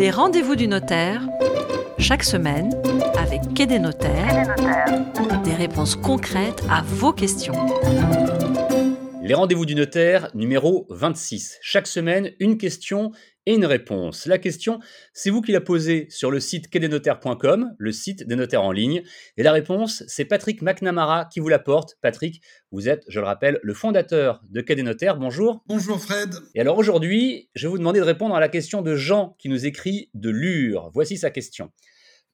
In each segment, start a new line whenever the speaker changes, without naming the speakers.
Les rendez-vous du notaire, chaque semaine, avec Quai des notaires, des réponses concrètes à vos questions.
Les rendez-vous du notaire numéro 26. Chaque semaine, une question et une réponse. La question, c'est vous qui la posez sur le site quai-des-notaires.com, le site des notaires en ligne. Et la réponse, c'est Patrick McNamara qui vous la porte. Patrick, vous êtes, je le rappelle, le fondateur de Quai des Notaires. Bonjour.
Bonjour Fred.
Et alors aujourd'hui, je vais vous demander de répondre à la question de Jean qui nous écrit de Lure. Voici sa question.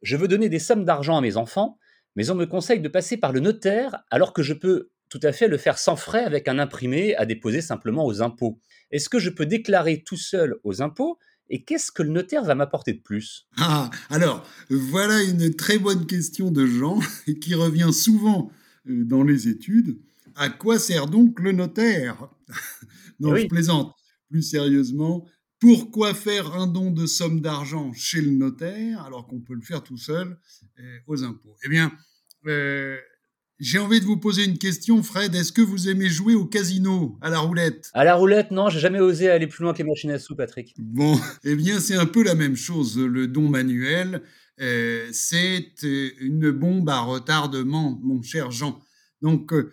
Je veux donner des sommes d'argent à mes enfants, mais on me conseille de passer par le notaire alors que je peux tout à fait le faire sans frais avec un imprimé à déposer simplement aux impôts. Est-ce que je peux déclarer tout seul aux impôts et qu'est-ce que le notaire va m'apporter de plus?
Ah, alors, voilà une très bonne question de Jean qui revient souvent euh, dans les études. À quoi sert donc le notaire? Non, je plaisante. Plus sérieusement, pourquoi faire un don de somme d'argent chez le notaire alors qu'on peut le faire tout seul euh, aux impôts? Eh bien, euh, j'ai envie de vous poser une question, Fred. Est-ce que vous aimez jouer au casino, à la roulette?
À la roulette, non, j'ai jamais osé aller plus loin que les machines à sous, Patrick.
Bon, eh bien, c'est un peu la même chose. Le don manuel, euh, c'est euh, une bombe à retardement, mon cher Jean. Donc, euh,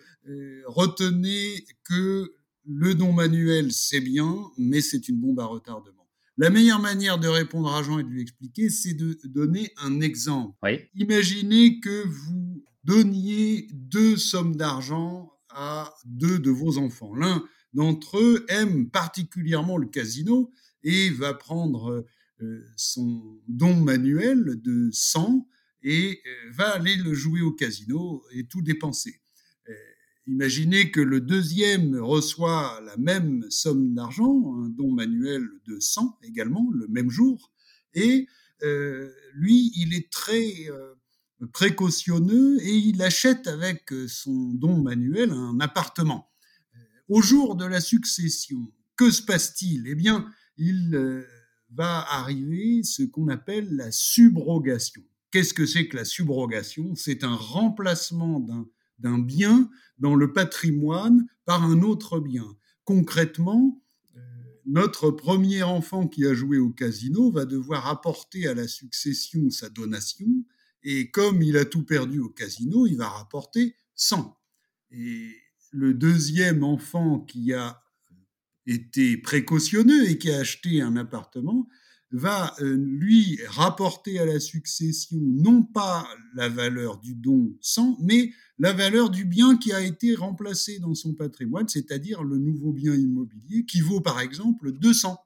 retenez que le don manuel, c'est bien, mais c'est une bombe à retardement. La meilleure manière de répondre à Jean et de lui expliquer, c'est de donner un exemple.
Oui.
Imaginez que vous donniez deux sommes d'argent à deux de vos enfants. L'un d'entre eux aime particulièrement le casino et va prendre euh, son don manuel de 100 et euh, va aller le jouer au casino et tout dépenser. Euh, imaginez que le deuxième reçoit la même somme d'argent, un don manuel de 100 également, le même jour, et lui, il est très précautionneux et il achète avec euh, son don manuel un appartement. Euh, au jour de la succession, que se passe-t-il? Eh bien, il euh, va arriver ce qu'on appelle la subrogation. Qu'est-ce que c'est que la subrogation? C'est un remplacement d'un bien dans le patrimoine par un autre bien. Concrètement, notre premier enfant qui a joué au casino va devoir apporter à la succession sa donation et comme il a tout perdu au casino, il va rapporter 100. Et le deuxième enfant qui a été précautionneux et qui a acheté un appartement va euh, lui rapporter à la succession non pas la valeur du don 100, mais la valeur du bien qui a été remplacé dans son patrimoine, c'est-à-dire le nouveau bien immobilier qui vaut par exemple 200.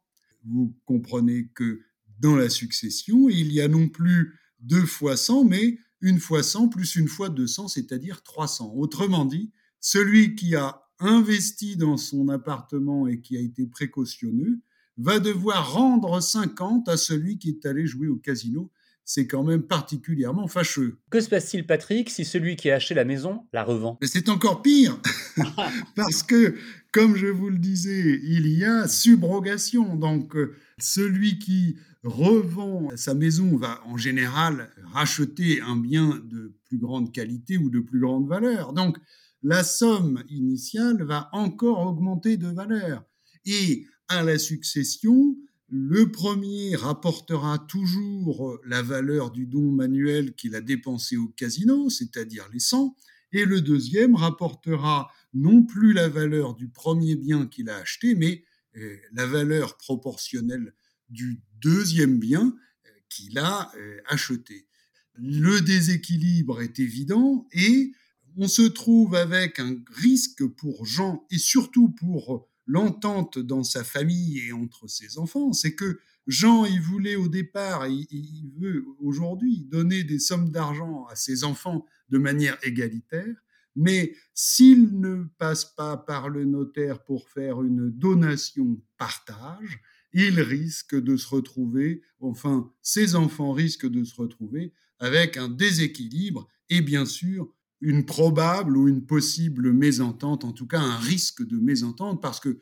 Vous comprenez que dans la succession, il y a non plus deux fois 100, mais une fois 100 plus une fois 200, c'est-à-dire 300. Autrement dit, celui qui a investi dans son appartement et qui a été précautionneux va devoir rendre 50 à celui qui est allé jouer au casino. C'est quand même particulièrement fâcheux.
Que se passe-t-il, Patrick, si celui qui a acheté la maison la revend?
Mais c'est encore pire, parce que, comme je vous le disais, il y a subrogation. Donc, euh, celui qui revend sa maison va en général racheter un bien de plus grande qualité ou de plus grande valeur. Donc, la somme initiale va encore augmenter de valeur. Et à la succession, le premier rapportera toujours la valeur du don manuel qu'il a dépensé au casino, c'est-à-dire les 100, et le deuxième rapportera non plus la valeur du premier bien qu'il a acheté, mais euh, la valeur proportionnelle du deuxième bien euh, qu'il a euh, acheté. Le déséquilibre est évident et on se trouve avec un risque pour Jean et surtout pour l'entente dans sa famille et entre ses enfants, c'est que Jean, il voulait au départ, il veut aujourd'hui donner des sommes d'argent à ses enfants de manière égalitaire, mais s'il ne passe pas par le notaire pour faire une donation partage, il risque de se retrouver, enfin, ses enfants risquent de se retrouver avec un déséquilibre et bien sûr une probable ou une possible mésentente, en tout cas un risque de mésentente, parce que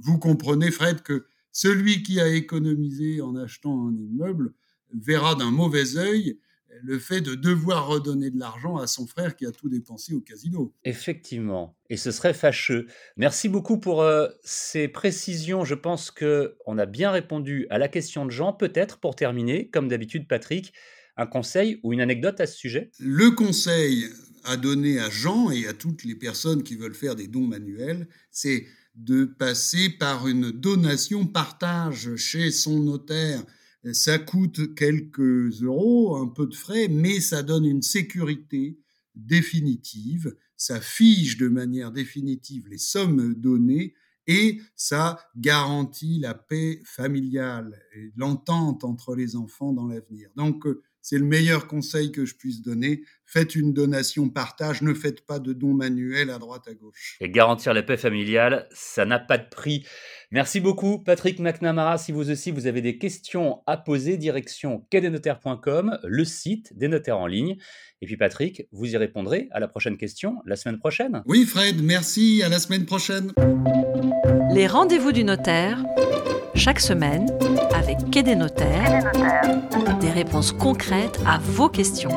vous comprenez, Fred, que celui qui a économisé en achetant un immeuble verra d'un mauvais œil le fait de devoir redonner de l'argent à son frère qui a tout dépensé au casino.
Effectivement, et ce serait fâcheux. Merci beaucoup pour euh, ces précisions. Je pense que on a bien répondu à la question de Jean. Peut-être pour terminer, comme d'habitude, Patrick, un conseil ou une anecdote à ce sujet?
Le conseil à donner à Jean et à toutes les personnes qui veulent faire des dons manuels, c'est de passer par une donation partage chez son notaire. Ça coûte quelques euros, un peu de frais, mais ça donne une sécurité définitive, ça fige de manière définitive les sommes données et ça garantit la paix familiale et l'entente entre les enfants dans l'avenir. Donc, c'est le meilleur conseil que je puisse donner. Faites une donation partage, ne faites pas de dons manuels à droite à gauche.
Et garantir la paix familiale, ça n'a pas de prix. Merci beaucoup, Patrick McNamara. Si vous aussi vous avez des questions à poser, direction quai-des-notaires.com, le site des notaires en ligne. Et puis Patrick, vous y répondrez à la prochaine question la semaine prochaine.
Oui, Fred, merci. À la semaine prochaine.
Les rendez-vous du notaire, chaque semaine, avec Quai des notaires, des réponses concrètes à vos questions.